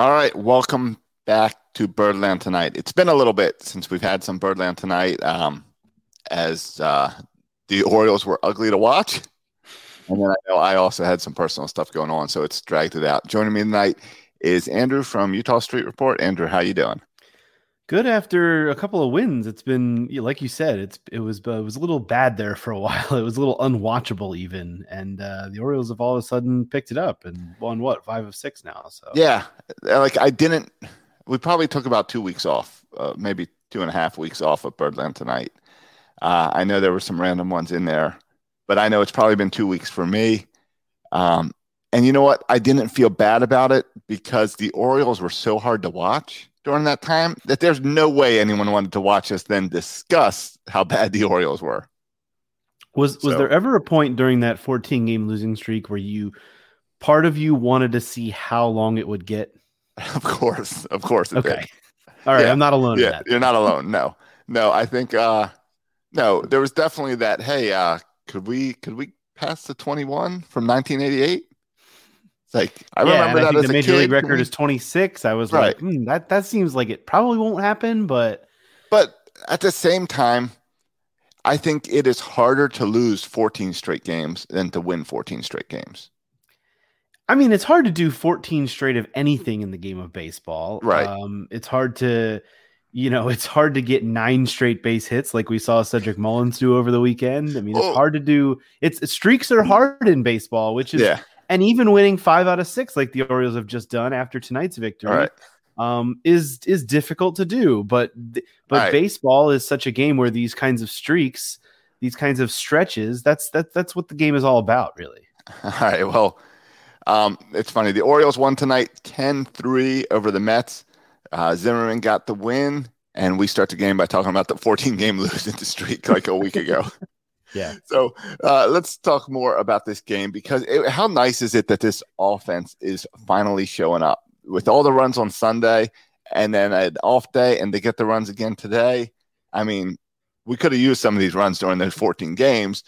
All right, welcome back to Birdland tonight. It's been a little bit since we've had some Birdland tonight, um, as uh, the Orioles were ugly to watch, and then I I also had some personal stuff going on, so it's dragged it out. Joining me tonight is Andrew from Eutaw Street Report. Andrew, how you doing? Good after a couple of wins. It's been like you said. It's it was uh, it was a little bad there for a while. It was a little unwatchable even, and uh, the Orioles have all of a sudden picked it up and won what five of six now. So yeah, like I didn't. We probably took about two weeks off, uh, maybe two and a half weeks off of Birdland tonight. Uh, I know there were some random ones in there, but I know it's probably been two weeks for me. Um, and you know what? I didn't feel bad about it because the Orioles were so hard to watch during that time that there's no way anyone wanted to watch us then discuss how bad the Orioles were. Was was so, there ever a point during that 14 game losing streak where you part of you wanted to see how long it would get? Of course, of course. okay. Did. All right, yeah. I'm not alone. Yeah, you're not alone. No, no. I think uh no, there was definitely that. Hey, uh, could we could we pass the 21 from 1988? Like I yeah, remember that I as the major kid. league record is 26. I was right. like, hmm, that that seems like it probably won't happen, but but at the same time, I think it is harder to lose 14 straight games than to win 14 straight games. I mean, it's hard to do 14 straight of anything in the game of baseball. Right. Um, it's hard to, you know, it's hard to get nine straight base hits like we saw Cedric Mullins do over the weekend. I mean, it's oh. hard to do. It's streaks are hard in baseball, which is yeah and even winning five out of six, like the Orioles have just done after tonight's victory, right. um, is is difficult to do. But but right. baseball is such a game where these kinds of streaks, these kinds of stretches, that's that that's what the game is all about, really. All right. Well, um, it's funny. The Orioles won tonight 10-3 over the Mets. Uh, Zimmerman got the win, and we start the game by talking about the 14 game losing streak like a week ago. Yeah. So uh, let's talk more about this game because it, how nice is it that this offense is finally showing up with all the runs on Sunday and then an off day and they get the runs again today. I mean, we could have used some of these runs during those 14 games,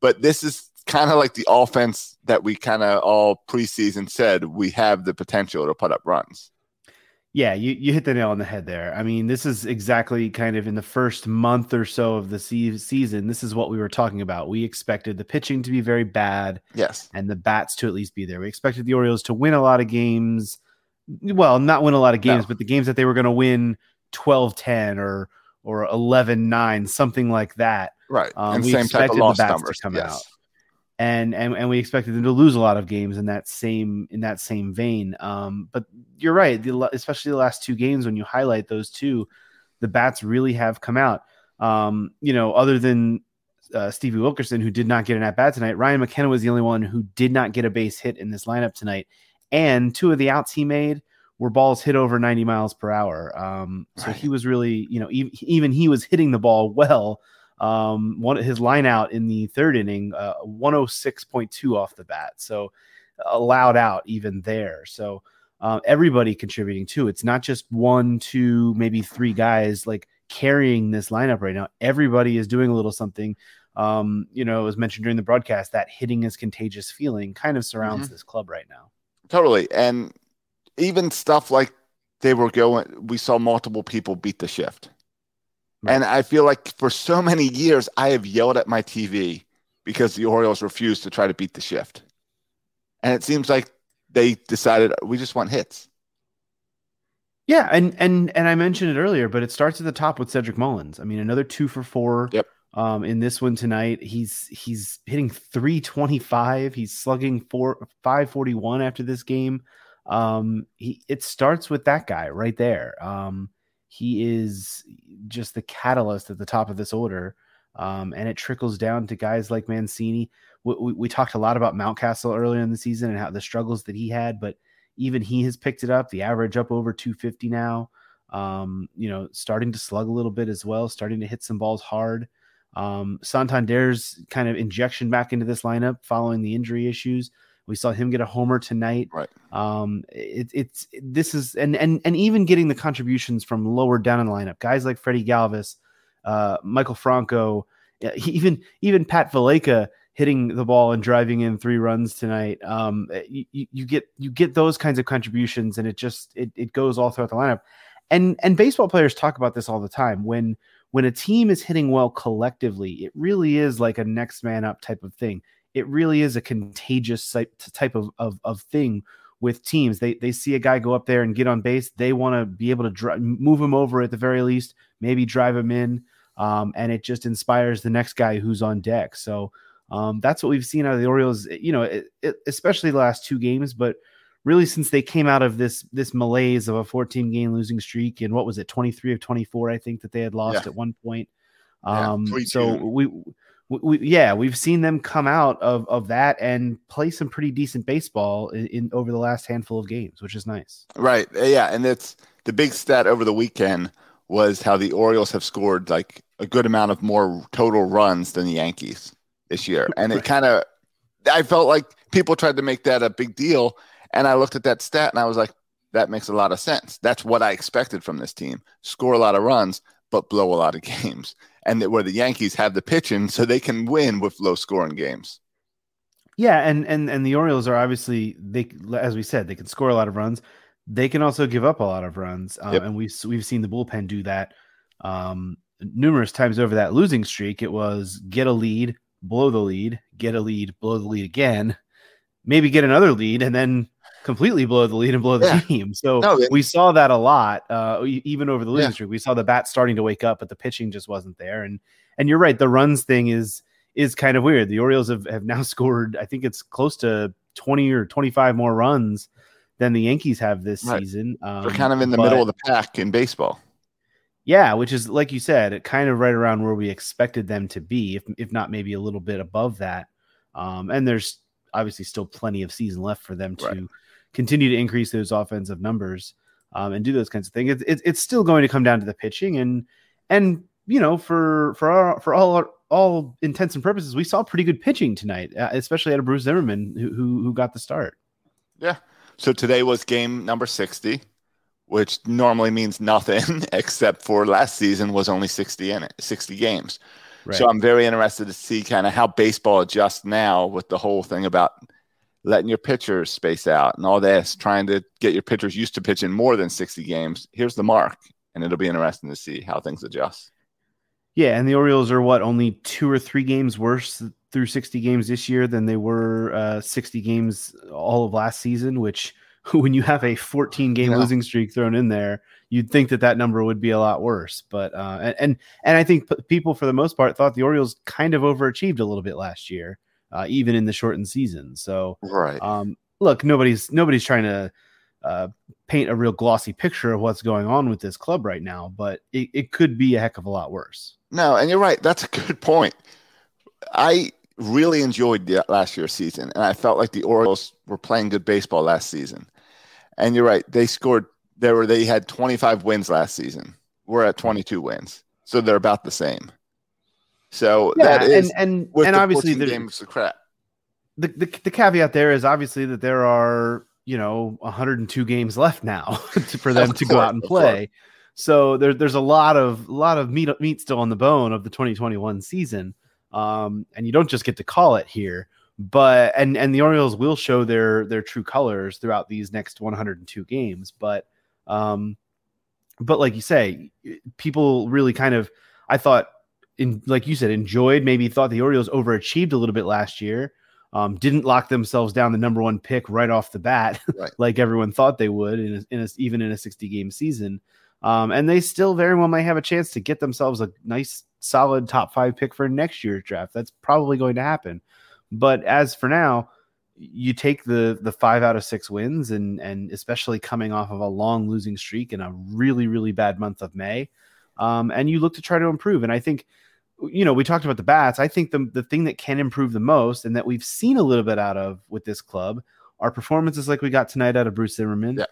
but this is kind of like the offense that we kind of all preseason said we have the potential to put up runs. Yeah, you, you hit the nail on the head there. I mean, this is exactly kind of in the first month or so of the se- season. This is what we were talking about. We expected the pitching to be very bad. Yes. And the bats to at least be there. We expected the Orioles to win a lot of games. Well, not win a lot of games, no. but the games that they were going to win 12 10 or or 11 9, something like that. Right. Um, and we same type of loss numbers. to come yes. out and and and we expected them to lose a lot of games in that same in that same vein. Um, but you're right, the, especially the last two games when you highlight those two, the bats really have come out. Um, you know, other than uh, Stevie Wilkerson, who did not get an at bat tonight, Ryan McKenna was the only one who did not get a base hit in this lineup tonight, and two of the outs he made were balls hit over 90 miles per hour. Um, so right. he was really, you know, even, even he was hitting the ball well um, one his line out in the third inning, uh, 106.2 off the bat. So allowed out even there. So uh, everybody contributing too. It's not just one, two, maybe three guys like carrying this lineup right now. Everybody is doing a little something. Um, you know, it was mentioned during the broadcast, that hitting is contagious feeling kind of surrounds mm-hmm. this club right now. Totally. And even stuff like they were going, we saw multiple people beat the shift. And I feel like for so many years, I have yelled at my TV because the Orioles refused to try to beat the shift. And it seems like they decided we just want hits. Yeah, and and and I mentioned it earlier, but it starts at the top with Cedric Mullins. I mean, another two for four. Yep. Um, in this one tonight, he's he's hitting 325. He's slugging four 541 after this game. Um, he it starts with that guy right there. Um, he is just the catalyst at the top of this order. Um, and it trickles down to guys like Mancini. We, we, we, talked a lot about Mountcastle earlier in the season and how the struggles that he had, but even he has picked it up. The average up over 250 now. Um, you know, starting to slug a little bit as well, starting to hit some balls hard. Um, Santander's kind of injection back into this lineup following the injury issues. We saw him get a homer tonight. Right. Um, it, it's this is and and and even getting the contributions from lower down in the lineup, guys like Freddie Galvis, uh, Maikel Franco, even even Pat Valaika hitting the ball and driving in three runs tonight. Um, you, you get you get those kinds of contributions, and it just it, it goes all throughout the lineup. And and baseball players talk about this all the time. When when a team is hitting well collectively, it really is like a next man up type of thing. It really is a contagious type of of, of thing with teams. They they see a guy go up there and get on base. They want to be able to move him over at the very least, maybe drive him in um, and it just inspires the next guy who's on deck. So um, that's what we've seen out of the Orioles. You know, it, it, especially the last two games, but really since they came out of this this malaise of a 14 game losing streak and what was it 23 of 24 I think that they had lost yeah. at one point. Um, yeah, so we, we, yeah we've seen them come out of of that and play some pretty decent baseball in, in over the last handful of games, which is nice. Right. Uh, yeah, and it's the big stat over the weekend was how the Orioles have scored like a good amount of more total runs than the Yankees this year. And it kind of, I felt like people tried to make that a big deal. And I looked at that stat and I was like, that makes a lot of sense. That's what I expected from this team score a lot of runs, but blow a lot of games. And that where the Yankees have the pitching so they can win with low scoring games. Yeah, and and and the Orioles are obviously they as we said they can score a lot of runs. They can also give up a lot of runs, uh, yep. and we've we've seen the bullpen do that. Um, numerous times over that losing streak, it was get a lead, blow the lead, get a lead, blow the lead again, maybe get another lead, and then completely blow the lead and blow the yeah. game. So no, we saw that a lot, uh, even over the losing yeah. streak. We saw the bat starting to wake up, but the pitching just wasn't there. And and you're right, the runs thing is is kind of weird. The Orioles have, have now scored, I think it's close to 20 or 25 more runs than the Yankees have this right. season. Um, They're kind of in the but, middle of the pack in baseball. Yeah, which is like you said, kind of right around where we expected them to be, if if not maybe a little bit above that. Um, and there's obviously still plenty of season left for them to right. Continue to increase those offensive numbers um, and do those kinds of things. It's, it's it's still going to come down to the pitching and and you know for for our, for all our, all intents and purposes, we saw pretty good pitching tonight, uh, especially out of Bruce Zimmerman who, who who got the start. Yeah. So today was game number sixty which normally means nothing except for last season was only 60 in it, 60 games. Right. So I'm very interested to see kind of how baseball adjusts now with the whole thing about letting your pitchers space out and all this, trying to get your pitchers used to pitching more than 60 games. Here's the mark, and it'll be interesting to see how things adjust. Yeah, and the Orioles are what only two or three games worse through 60 games this year than they were uh, 60 games all of last season, which – when you have a 14 game yeah. losing streak thrown in there, you'd think that that number would be a lot worse. But uh, and and I think p- people for the most part thought the Orioles kind of overachieved a little bit last year, uh, even in the shortened season. So right, um, look, nobody's nobody's trying to uh, paint a real glossy picture of what's going on with this club right now, but it, it could be a heck of a lot worse. No, and you're right. That's a good point. I really enjoyed the last year's season, and I felt like the Orioles were playing good baseball last season. And you're right. They scored. They were. They had 25 wins last season. We're at 22 wins, so they're about the same. So yeah, that is and and, and obviously the games of crap. The, the the caveat there is obviously that there are you know 102 games left now for them to go out and play. So there, there's a lot of a lot of meat meat still on the bone of the 2021 season, um, and you don't just get to call it here but and and the Orioles will show their their true colors throughout these next 102 games. But um, but like you say, people really kind of I thought in like you said enjoyed maybe thought the Orioles overachieved a little bit last year. Um, didn't lock themselves down the number one pick right off the bat, right. like everyone thought they would, in, a, in a, even in a 60 game season. Um, and they still very well might have a chance to get themselves a nice, solid top five pick for next year's draft. That's probably going to happen. But as for now, you take the the five out of six wins, and and especially coming off of a long losing streak in a really really bad month of May, um, and you look to try to improve. And I think, you know, we talked about the bats. I think the the thing that can improve the most, and that we've seen a little bit out of with this club, are performances like we got tonight out of Bruce Zimmerman, Yeah.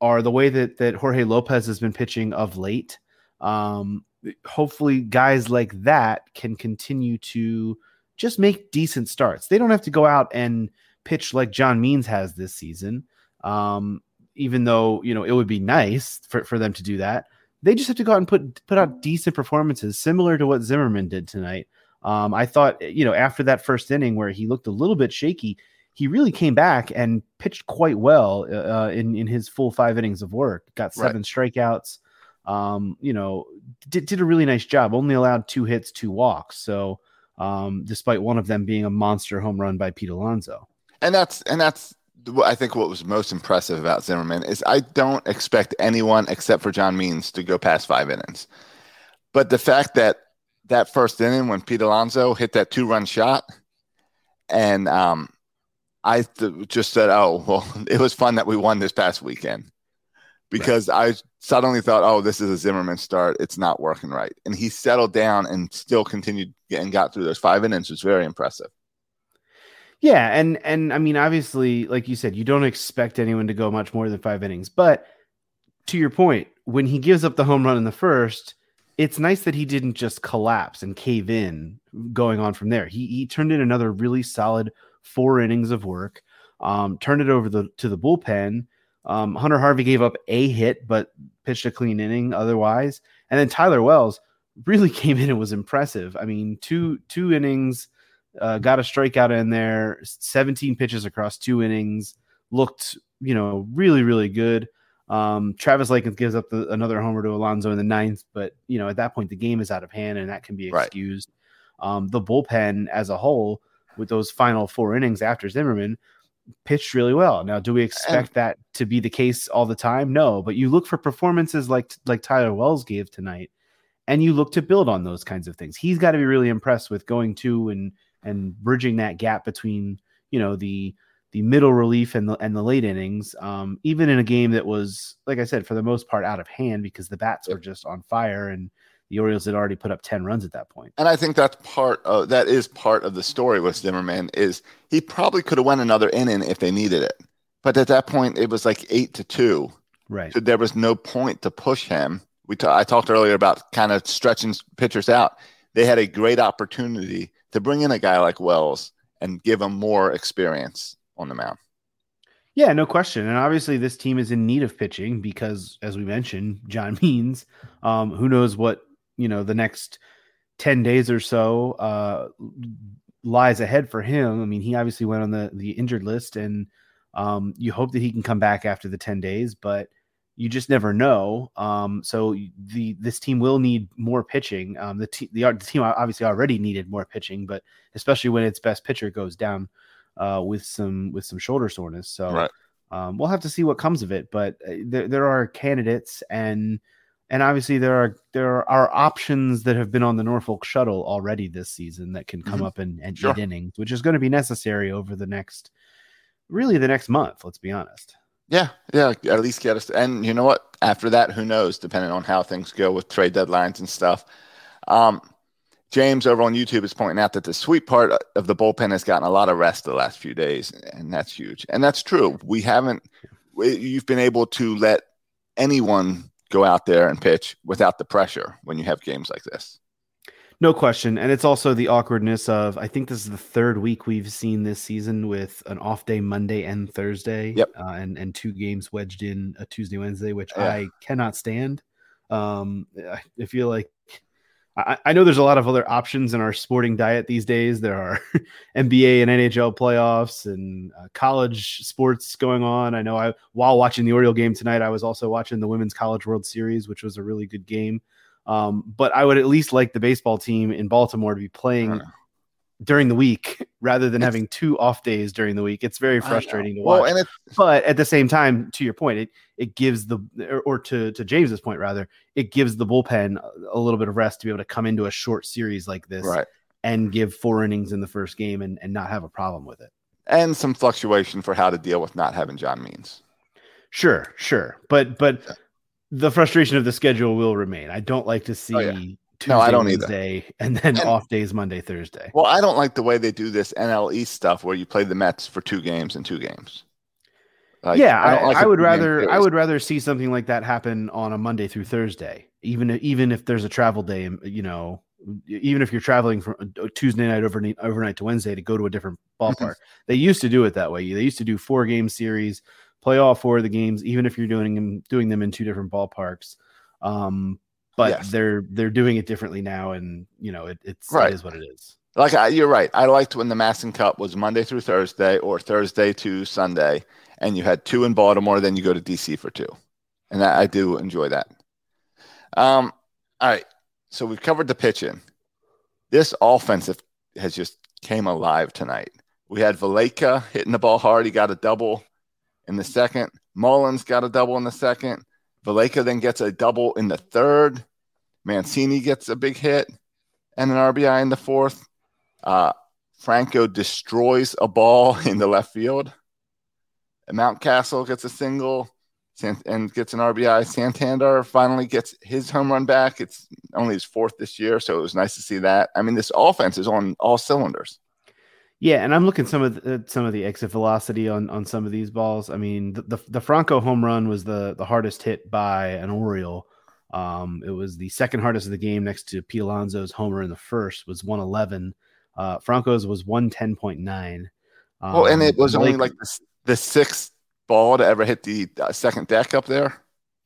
Are the way that that Jorge Lopez has been pitching of late. Um, hopefully, guys like that can continue to just make decent starts. They don't have to go out and pitch like John Means has this season. Um, even though you know it would be nice for, for them to do that, they just have to go out and put put out decent performances, similar to what Zimmerman did tonight. Um, I thought you know after that first inning where he looked a little bit shaky, he really came back and pitched quite well uh, in in his full five innings of work. Got seven right. strikeouts. Um, you know, did did a really nice job. Only allowed two hits, two walks. So um, despite one of them being a monster home run by Pete Alonso. And that's and that's I think what was most impressive about Zimmerman is I don't expect anyone except for John Means to go past five innings. But the fact that that first inning when Pete Alonso hit that two run shot, and um, I th- just said, "Oh, well, it was fun that we won this past weekend," because right. I suddenly thought, "Oh, this is a Zimmerman start. It's not working right," and he settled down and still continued and got through those five innings. was very impressive. Yeah, and and I mean, obviously, like you said, you don't expect anyone to go much more than five innings. But to your point, when he gives up the home run in the first, it's nice that he didn't just collapse and cave in going on from there. He he turned in another really solid four innings of work, um, turned it over the to the bullpen. Um, Hunter Harvey gave up a hit, but pitched a clean inning otherwise. And then Tyler Wells really came in and was impressive. I mean, two two innings, uh, got a strikeout in there, 17 pitches across two innings, looked you know really really good. Um, Travis Lakins gives up the, another homer to Alonso in the ninth, but you know at that point the game is out of hand and that can be excused. Right. Um, the bullpen as a whole, with those final four innings after Zimmerman, pitched really well. Now, do we expect and, that to be the case all the time? No, but you look for performances like like Tyler Wells gave tonight, and you look to build on those kinds of things. He's got to be really impressed with going to and and bridging that gap between you know the the middle relief and the and the late innings. Um, even in a game that was, like I said, for the most part out of hand because the bats were just on fire and the Orioles had already put up 10 runs at that point. And I think that's part of that is part of the story with Zimmerman is he probably could have won another inning if they needed it. But at that point it was like 8 to 2. Right. So there was no point to push him. We t- I talked earlier about kind of stretching pitchers out. They had a great opportunity to bring in a guy like Wells and give him more experience on the mound. Yeah, no question. And obviously, this team is in need of pitching because, as we mentioned, John Means, um, who knows what you know the next 10 days or so uh, lies ahead for him. I mean, he obviously went on the the injured list, and um, you hope that he can come back after the 10 days, but you just never know. Um, so the this team will need more pitching. Um, the, te- the, the team obviously already needed more pitching, but especially when its best pitcher goes down uh, with some with some shoulder soreness. So right. um, we'll have to see what comes of it. But uh, there there are candidates and and obviously there are there are options that have been on the Norfolk shuttle already this season that can come mm-hmm. up and, and sure. innings, which is going to be necessary over the next really the next month. Let's be honest. Yeah, yeah, at least get us. And you know what? After that, who knows? Depending on how things go with trade deadlines and stuff. Um, James over on YouTube is pointing out that the sweet part of the bullpen has gotten a lot of rest the last few days, and that's huge. And that's true. We haven't. You've been able to let anyone go out there and pitch without the pressure when you have games like this. No question. And it's also the awkwardness of I think this is the third week we've seen this season with an off day Monday and Thursday. Yep. Uh, and, and two games wedged in a Tuesday, Wednesday, which yeah. I cannot stand. Um, I feel like I, I, know there's a lot of other options in our sporting diet these days. There are NBA and NHL playoffs and uh, college sports going on. I know I while watching the Oriole game tonight, I was also watching the Women's College World Series, which was a really good game. Um, but I would at least like the baseball team in Baltimore to be playing during the week rather than it's, having two off days during the week. It's very frustrating to watch. Well, and but at the same time, to your point, it it gives the or, or, to to James's point rather, it gives the bullpen a little bit of rest to be able to come into a short series like this right. and give four innings in the first game and, and not have a problem with it. and some fluctuation for how to deal with not having John Means. Sure, sure, but but yeah. The frustration of the schedule will remain. I don't like to see. Oh, yeah. Tuesday, no, I don't Wednesday, either. and then and, off days Monday, Thursday. Well, I don't like the way they do this NL East stuff where you play the Mets for two games and two games. Like, yeah, I, like I would rather I would rather see something like that happen on a Monday through Thursday, even even if there's a travel day. You know, even if you're traveling from uh, Tuesday night overnight overnight to Wednesday to go to a different ballpark. they used to do it that way. They used to do four game series, play all four of the games, even if you're doing them doing them in two different ballparks. Um, but yes. they're they're doing it differently now, and you know it, it's right. it is what it is. Like I, you're right. I liked when the MASN Cup was Monday through Thursday or Thursday to Sunday and you had two in Baltimore, then you go to DC for two. And I, I do enjoy that. Um, all right. So we've covered the pitching. This offensive has just came alive tonight. We had Valaika hitting the ball hard. He got a double in the second. Mullins got a double in the second. Valaika then gets a double in the third. Mancini gets a big hit and an RBI in the fourth. Uh, Franco destroys a ball in the left field. Mountcastle gets a single and gets an RBI. Santander finally gets his home run back. It's only his fourth this year, so it was nice to see that. I mean, this offense is on all cylinders. Yeah, and I'm looking some of the, uh, some of the exit velocity on on some of these balls. I mean, the, the, the Franco home run was the the hardest hit by an Oriole. Um, it was the second hardest of the game, next to P. Alonso's homer in the first was 111. Uh, Franco's was 110.9. Um, oh, and it um, was Blake, only like the, the, sixth ball to ever hit the uh, second deck up there.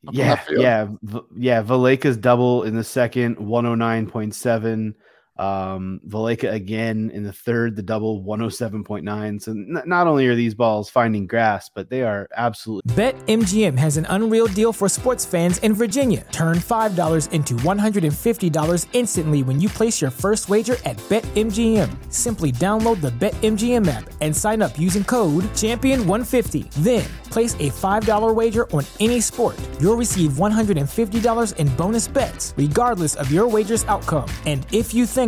Up yeah, yeah, v- yeah. Valaika's double in the second, 109.7. Um, Valaika again in the third, the double 107.9. So n- not only are these balls finding grass, but they are absolutely. BetMGM has an unreal deal for sports fans in Virginia. Turn $5 into $150 instantly when you place your first wager at BetMGM. Simply download the BetMGM app and sign up using code Champion150. Then place a $5 wager on any sport. You'll receive $150 in bonus bets, regardless of your wager's outcome. And if you think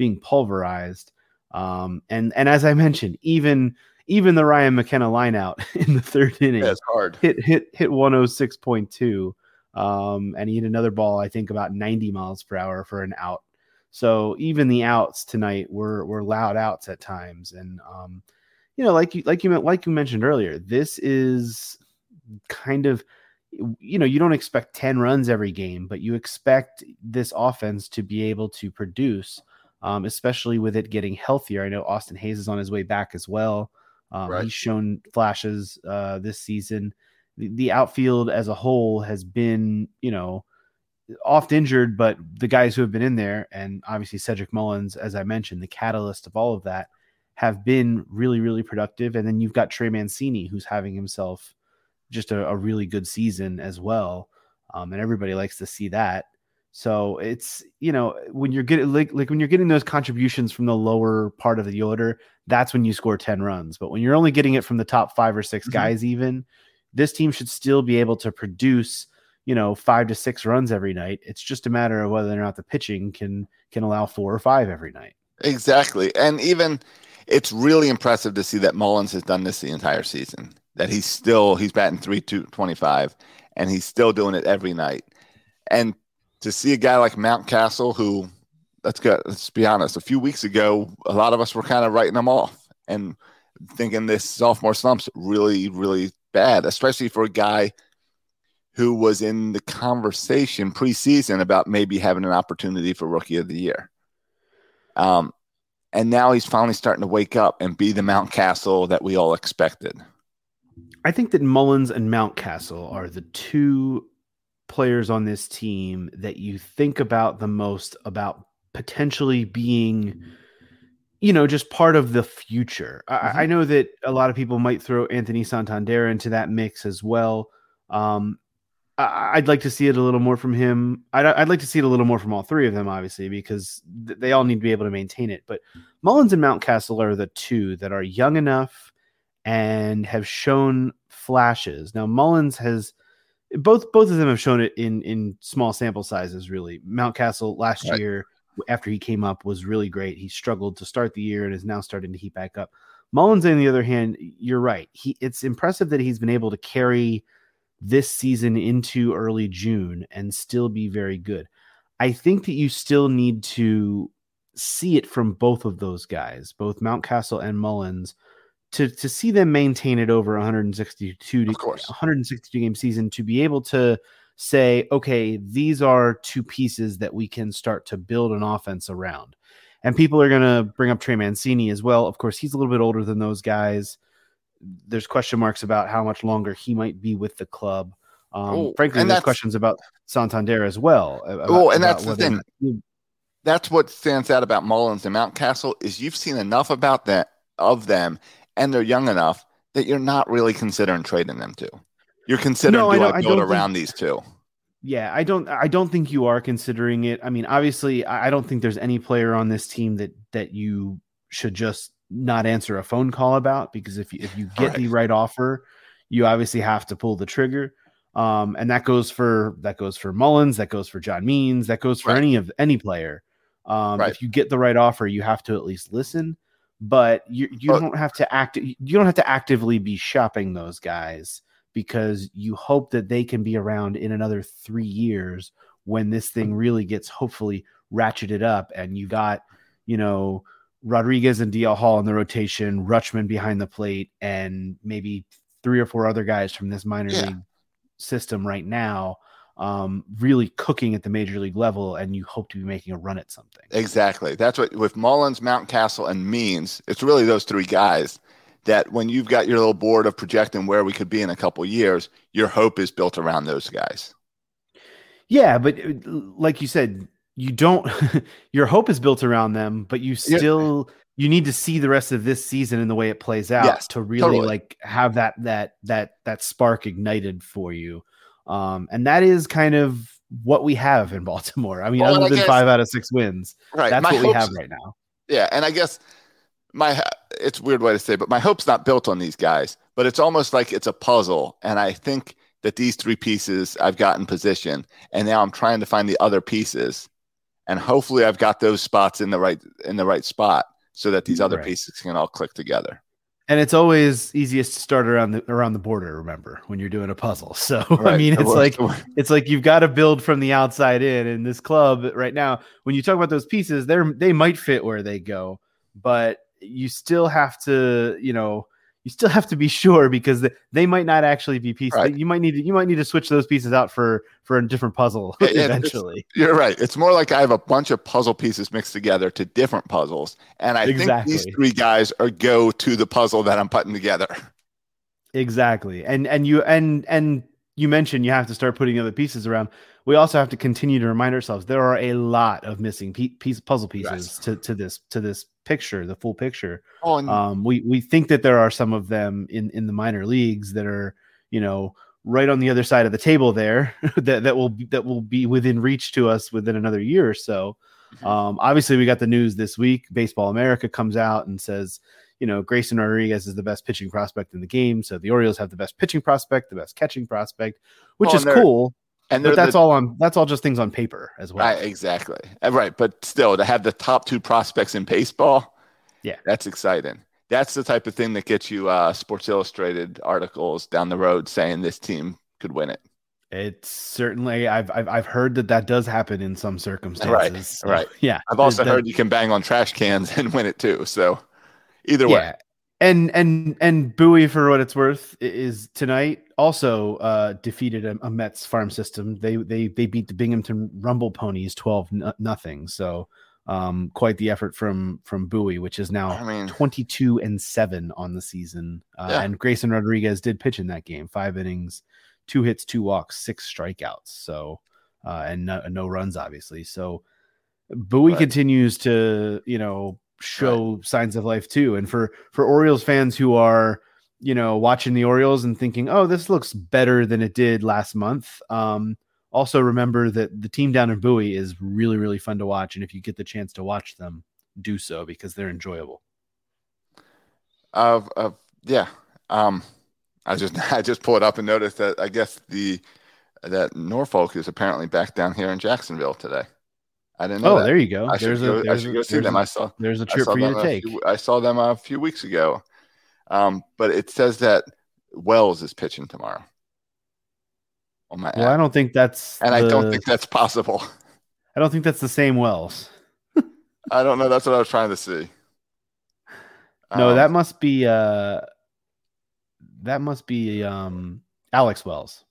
being pulverized. Um, and and as I mentioned, even even the Ryan McKenna lineout in the third inning, yeah, hard. hit hit hit one hundred oh six point two, um, and he hit another ball I think about ninety miles per hour for an out. So even the outs tonight were were loud outs at times, and um, you know, like you like you like you mentioned earlier, this is kind of you know, you don't expect 10 runs every game, but you expect this offense to be able to produce, um, especially with it getting healthier. I know Austin Hays is on his way back as well. Um, right. He's shown flashes uh, this season. The, the, outfield as a whole has been, you know, oft injured, but the guys who have been in there, and obviously Cedric Mullins, as I mentioned, the catalyst of all of that, have been really, really productive. And then you've got Trey Mancini, who's having himself just a, a really good season as well. Um, and everybody likes to see that. So it's you know when you're getting like, like when you're getting those contributions from the lower part of the order, that's when you score ten runs. But when you're only getting it from the top five or 6 mm-hmm. guys, even this team should still be able to produce you know five to six runs every night. It's just a matter of whether or not the pitching can can allow four or five every night. Exactly, and even it's really impressive to see that Mullins has done this the entire season that he's still he's batting three two twenty five, and he's still doing it every night. And to see a guy like Mountcastle, who let's go, let's be honest, a few weeks ago, a lot of us were kind of writing him off and thinking this sophomore slump's really, really bad, especially for a guy who was in the conversation preseason about maybe having an opportunity for rookie of the year. Um, and now he's finally starting to wake up and be the Mountcastle that we all expected. I think that Mullins and Mountcastle are the two players on this team that you think about the most about potentially being you know just part of the future? Mm-hmm. I, I, know that a lot of people might throw anthony santander into that mix as well. Um, I, would like to see it a little more from him. I'd, I'd, like to see it a little more from all three of them obviously because th- they all need to be able to maintain it. But mullins and mountcastle are the two that are young enough and have shown flashes. Now mullins has both both of them have shown it in in small sample sizes. Really, Mountcastle last right. year after he came up was really great. He struggled to start the year and is now starting to heat back up. Mullins, on the other hand, you're right. He it's impressive that he's been able to carry this season into early June and still be very good. I think that you still need to see it from both of those guys, both Mountcastle and Mullins, to to see them maintain it over 162 of course. 162 game season to be able to say okay these are two pieces that we can start to build an offense around. And people are going to bring up Trey Mancini as well. Of course he's a little bit older than those guys. There's question marks about how much longer he might be with the club. Um, oh, frankly there's questions about Santander as well about, oh and that's the thing. that's what stands out about Mullins and Mountcastle is you've seen enough about that of them and they're young enough that you're not really considering trading them to. You're considering no, do I, I build I around think, these two? Yeah, I don't. I don't think you are considering it. I mean, obviously, I don't think there's any player on this team that that you should just not answer a phone call about because if you if you get right. the right offer, you obviously have to pull the trigger. Um, and that goes for that goes for Mullins, that goes for John Means, that goes for right. any of any player. Um, right. If you get the right offer, you have to at least listen but you you oh. don't have to act you don't have to actively be shopping those guys because you hope that they can be around in another three years when this thing mm. really gets hopefully ratcheted up and you got you know Rodriguez and DL Hall in the rotation, Rutschman behind the plate, and maybe three or four other guys from this minor yeah. league system right now um, really cooking at the major league level, and you hope to be making a run at something. Exactly. That's what with Mullins, Mountcastle, and Means. It's really those three guys that when you've got your little board of projecting where we could be in a couple years, your hope is built around those guys. Yeah, but uh, like you said, you don't. your hope is built around them, but you still. Yeah. You need to see the rest of this season and the way it plays out yes, to really totally. like have that that that that spark ignited for you. Um, and that is kind of what we have in Baltimore. I mean, well, other than guess, five out of six wins, right? That's what we have right now. Yeah, and I guess my it's weird way to say, but my hope's not built on these guys. But it's almost like it's a puzzle, and I think that these three pieces I've got in position, and now I'm trying to find the other pieces, and hopefully I've got those spots in the right in the right spot so that these other right. pieces can all click together and it's always easiest to start around the around the border remember when you're doing a puzzle so right. i mean it's like it's like you've got to build from the outside in and this club right now when you talk about those pieces they're they might fit where they go but you still have to you know you still have to be sure because they might not actually be pieces. Right. You might need to you might need to switch those pieces out for for a different puzzle eventually. You're right. It's more like I have a bunch of puzzle pieces mixed together to different puzzles, and I exactly. think these three guys are go to the puzzle that I'm putting together. Exactly, and and you and and you mentioned you have to start putting other pieces around. We also have to continue to remind ourselves there are a lot of missing piece puzzle pieces to to this to this picture, the full picture. Oh, and- um, we we think that there are some of them in in the minor leagues that are you know right on the other side of the table there that that will that will be within reach to us within another year or so. Mm-hmm. Um, obviously, we got the news this week. Baseball America comes out and says, you know, Grayson Rodriguez is the best pitching prospect in the game. So the Orioles have the best pitching prospect, the best catching prospect, which is cool. And but that's the, all on that's all just things on paper as well. Right, exactly. Uh, right, but still to have the top two prospects in baseball, yeah, that's exciting. That's the type of thing that gets you uh, Sports Illustrated articles down the road saying this team could win it. It's certainly I've, I've I've heard that that does happen in some circumstances. Right, right. Yeah, I've also heard you can bang on trash cans and win it too. So either way. Yeah. And and and Bowie, for what it's worth, is tonight also uh, defeated a, a, Mets farm system. They they they beat the Binghamton Rumble Ponies twelve n- nothing. So um, quite the effort from from Bowie, which is now I mean, twenty two and seven on the season. Uh, yeah. And Grayson Rodriguez did pitch in that game, five innings, two hits, two walks, six strikeouts. So uh, and no, no runs, obviously. So Bowie right. continues to you know show right. signs of life too. And for for Orioles fans who are you know watching the Orioles and thinking, oh, this looks better than it did last month. Um, also remember that the team down in Bowie is really really fun to watch, and if you get the chance to watch them, do so because they're enjoyable. Uh, uh yeah. Um, I just I just pulled up and noticed that I guess the that Norfolk is apparently back down here in Jacksonville today. I didn't know. Oh, that. there you go. I should, go, I should go see them. A, I saw there's a trip for you to take. Few, I saw them a few weeks ago, um, but it says that Wells is pitching tomorrow. On my well, app. I don't think that's and the, I don't think that's possible. I don't think that's the same Wells. I don't know. That's what I was trying to see. No, um, that must be uh that must be um Alex Wells.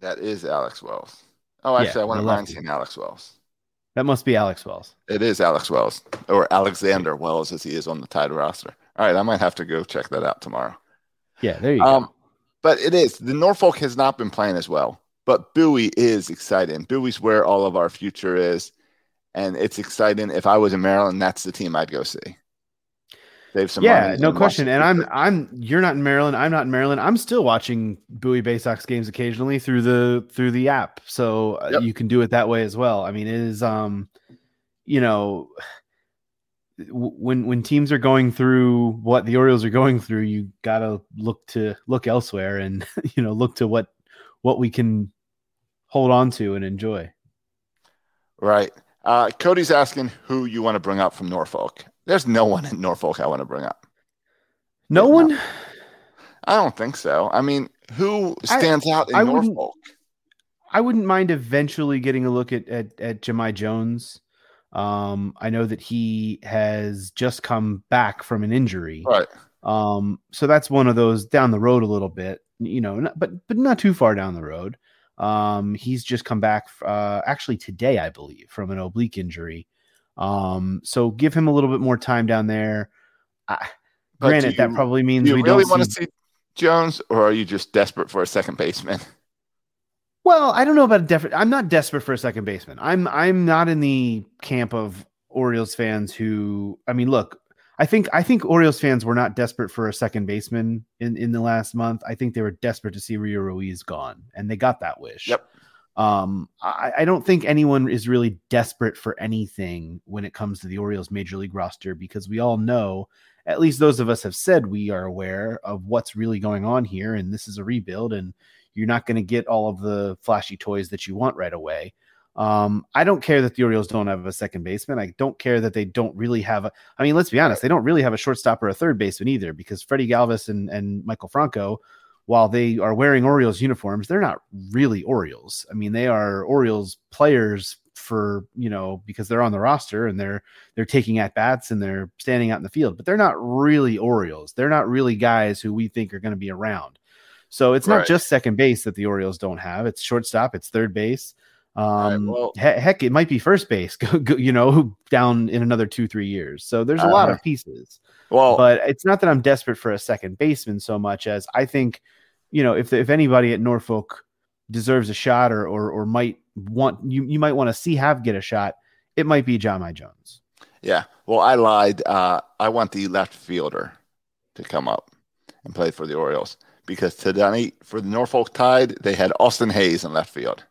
That is Alex Wells. Oh, actually, yeah, I wouldn't mind seeing Alex Wells. That must be Alex Wells. It is Alex Wells or Alexander Wells as he is on the Tide roster. All right, I might have to go check that out tomorrow. Yeah, there you um, go. But it is the Norfolk has not been playing as well, but Bowie is exciting. Bowie's where all of our future is, and it's exciting. If I was in Maryland, that's the team I'd go see save some yeah, no question. And I'm I'm you're not in Maryland. I'm not in Maryland. I'm still watching Bowie Bay Sox games occasionally through the through the app, so uh, yep. you can do it that way as well. I mean, it is um, you know, when when teams are going through what the Orioles are going through, you gotta look to look elsewhere and you know look to what what we can hold on to and enjoy. Right. Uh, Cody's asking who you want to bring up from Norfolk. There's no one in Norfolk I want to bring up. No one? I don't think so. I mean, who stands I, out in I Norfolk? Wouldn't, I wouldn't mind eventually getting a look at at, at Jahmai Jones. Um, I know that he has just come back from an injury. Right. Um, so that's one of those down the road a little bit, you know, not, but but not too far down the road. Um, he's just come back uh, actually today, I believe, from an oblique injury. Um, so give him a little bit more time down there. I, granted, you, that probably means you we really don't want see... to see Jones, or are you just desperate for a second baseman? Well, I don't know about a def- I'm not desperate for a second baseman. I'm I'm not in the camp of Orioles fans who I mean, look, I think I think Orioles fans were not desperate for a second baseman in, in the last month. I think they were desperate to see Rio Ruiz gone, and they got that wish. Yep. Um, I, I, don't think anyone is really desperate for anything when it comes to the Orioles major league roster because we all know, at least those of us have said we are aware of what's really going on here, and this is a rebuild, and you're not going to get all of the flashy toys that you want right away. Um, I don't care that the Orioles don't have a second baseman. I don't care that they don't really have a. I mean, let's be honest, they don't really have a shortstop or a third baseman either because Freddie Galvis and, and Maikel Franco while they are wearing Orioles uniforms, they're not really Orioles. I mean, they are Orioles players for you know because they're on the roster and they're they're taking at bats and they're standing out in the field, but they're not really Orioles. They're not really guys who we think are going to be around. So it's not right. just second base that the Orioles don't have. It's shortstop. It's third base. Um, right, well, he- heck, it might be first base. you know, down in another two three years. So there's a uh, lot of pieces. Well, but it's not that I'm desperate for a second baseman so much as I think you know, if if anybody at Norfolk deserves a shot or or, or might want you you might want to see have get a shot, it might be Jahmai Jones. Yeah. Well, I lied. Uh, I want the left fielder to come up and play for the Orioles because today for the Norfolk Tide they had Austin Hays in left field.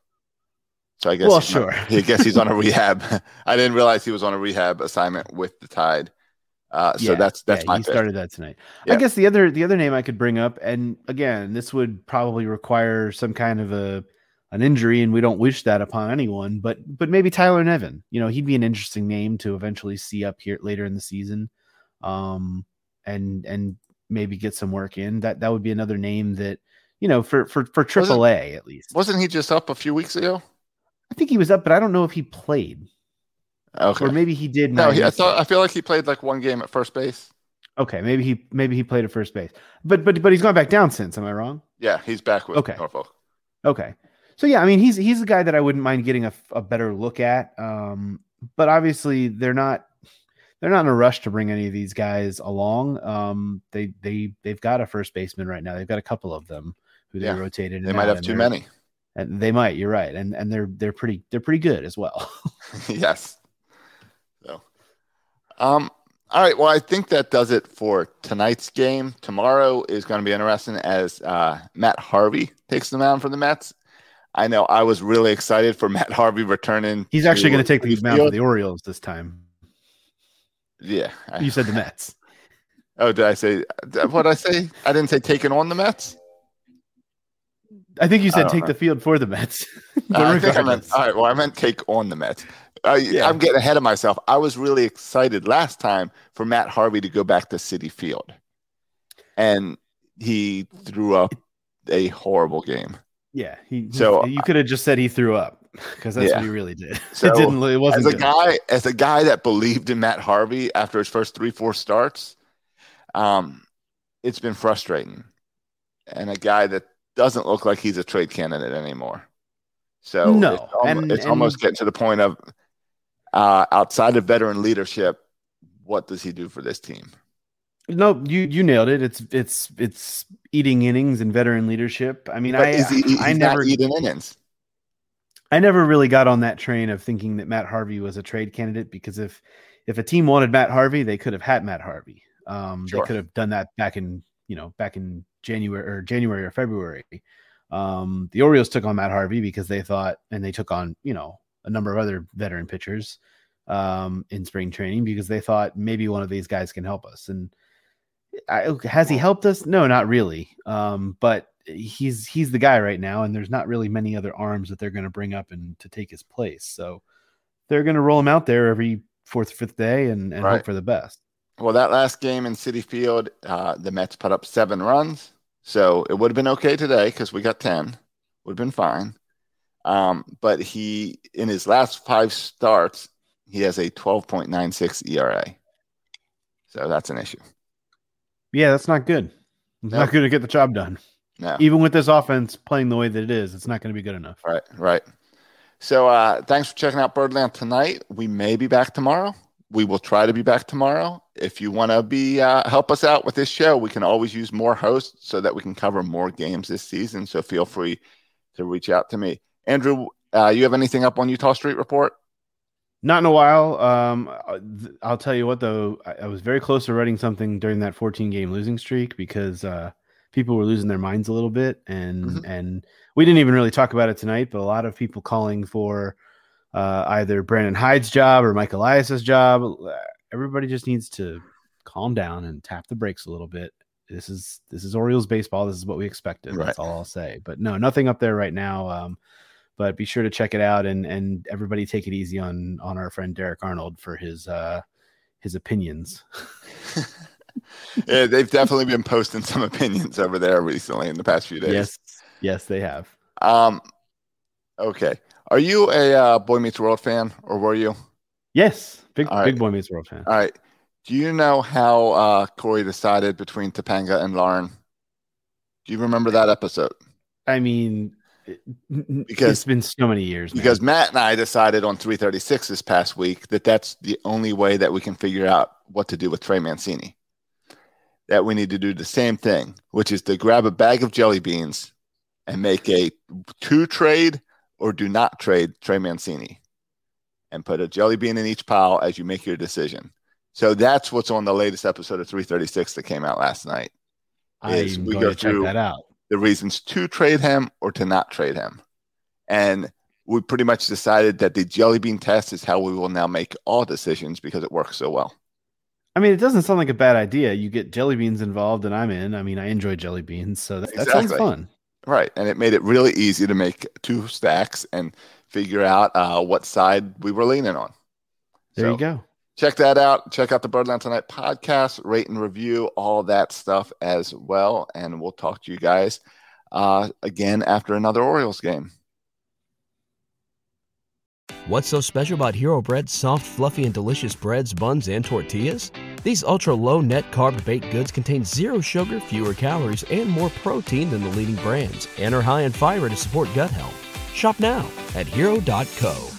So I guess well, sure. I guess he's on a rehab. I didn't realize he was on a rehab assignment with the Tide. Uh, so yeah, that's that's yeah, my. He pick. started that tonight. Yeah. I guess the other the other name I could bring up, and again, this would probably require some kind of a an injury, and we don't wish that upon anyone. But but maybe Tyler Nevin, you know, he'd be an interesting name to eventually see up here later in the season, um, and and maybe get some work in. That that would be another name that you know, for for for AAA at least. Wasn't he just up a few weeks ago? I think he was up, but I don't know if he played. Okay. Or maybe he did. Not. No, he, I thought I feel like he played like one game at first base. Okay, maybe he maybe he played at first base, but but but he's gone back down since. Am I wrong? Yeah, he's back with okay. Norfolk. Okay, so yeah, I mean he's he's a guy that I wouldn't mind getting a, a better look at. Um, but obviously they're not they're not in a rush to bring any of these guys along. Um, they they they've got a first baseman right now. They've got a couple of them who they yeah. rotated. They might have too many. And they might. You're right, and and they're they're pretty they're pretty good as well. yes. Um, all right. Well, I think that does it for tonight's game. Tomorrow is going to be interesting as uh, Matt Harvey takes the mound for the Mets. I know I was really excited for Matt Harvey returning. He's actually going to take the mound for the Orioles this time. Yeah. You said the Mets. Oh, did I say what did I say? I didn't say taking on the Mets. I think you said take know. the field for the Mets. I think I meant, all right. Well, I meant take on the Mets. Uh, yeah. I'm getting ahead of myself. I was really excited last time for Matt Harvey to go back to Citi Field, and he threw up a horrible game. Yeah, he. So you could have just said he threw up because that's yeah. what he really did. So it didn't. It wasn't as a good. guy as a guy that believed in Matt Harvey after his first three four starts. Um, it's been frustrating, and a guy that doesn't look like he's a trade candidate anymore. So no, it's, almost, and, it's and, almost getting to the point of uh, outside of veteran leadership, what does he do for this team? No, you you nailed it. It's it's it's eating innings and veteran leadership. I mean, but I he, I never eating innings. I never really got on that train of thinking that Matt Harvey was a trade candidate because if if a team wanted Matt Harvey, they could have had Matt Harvey. Um, sure. They could have done that back in you know back in January or January or February. Um, the Orioles took on Matt Harvey because they thought, and they took on you know a number of other veteran pitchers um, in spring training because they thought maybe one of these guys can help us. And I, has he helped us? No, not really. Um, but he's he's the guy right now, and there's not really many other arms that they're going to bring up and to take his place. So they're going to roll him out there every fourth, fifth day and, and right. hope for the best. Well, that last game in Citi Field, uh, the Mets put up seven runs, so it would have been okay today because we got ten. Would have been fine. Um, but he, in his last five starts, he has a 12.96 ERA. So that's an issue. Yeah, that's not good. It's not going to get the job done. No. Even with this offense playing the way that it is, it's not going to be good enough. Right, right. So uh, thanks for checking out Birdland tonight. We may be back tomorrow. We will try to be back tomorrow. If you want to be uh, help us out with this show, we can always use more hosts so that we can cover more games this season. So feel free to reach out to me. Andrew, uh, you have anything up on Eutaw Street Report? Not in a while. Um, I'll tell you what, though, I, I, was very close to writing something during that 14 game losing streak because uh, people were losing their minds a little bit, and mm-hmm. and we didn't even really talk about it tonight. But a lot of people calling for uh, either Brandon Hyde's job or Mike Elias's job. Everybody just needs to calm down and tap the brakes a little bit. This is this is Orioles baseball. This is what we expected. Right. That's all I'll say. But no, nothing up there right now. Um, but be sure to check it out and and everybody take it easy on on our friend Derek Arnold for his uh his opinions. yeah, they've definitely been posting some opinions over there recently in the past few days. Yes, yes, they have. Um, okay. Are you a uh, Boy Meets World fan, or were you? Yes, big big Boy Meets World fan. All right. Do you know how uh, Corey decided between Topanga and Lauren? Do you remember that episode? I mean, because it's been so many years. Man. Because Matt and I decided on 336 this past week that that's the only way that we can figure out what to do with Trey Mancini. That we need to do the same thing, which is to grab a bag of jelly beans and make a two trade or do not trade Trey Mancini and put a jelly bean in each pile as you make your decision. So that's what's on the latest episode of 336 that came out last night. Is I'm we go through that out the reasons to trade him or to not trade him. And we pretty much decided that the jelly bean test is how we will now make all decisions because it works so well. I mean, it doesn't sound like a bad idea. You get jelly beans involved, and I'm in. I mean, I enjoy jelly beans, so that, exactly. that sounds fun. Right, and it made it really easy to make two stacks and figure out uh, what side we were leaning on. There so, you go check that out. Check out the Birdland Tonight podcast, rate and review, all that stuff as well. And we'll talk to you guys uh, again after another Orioles game. What's so special about Hero Bread's soft, fluffy, and delicious breads, buns, and tortillas? These ultra low net carb baked goods contain zero sugar, fewer calories, and more protein than the leading brands, and are high in fiber to support gut health. Shop now at hero.co.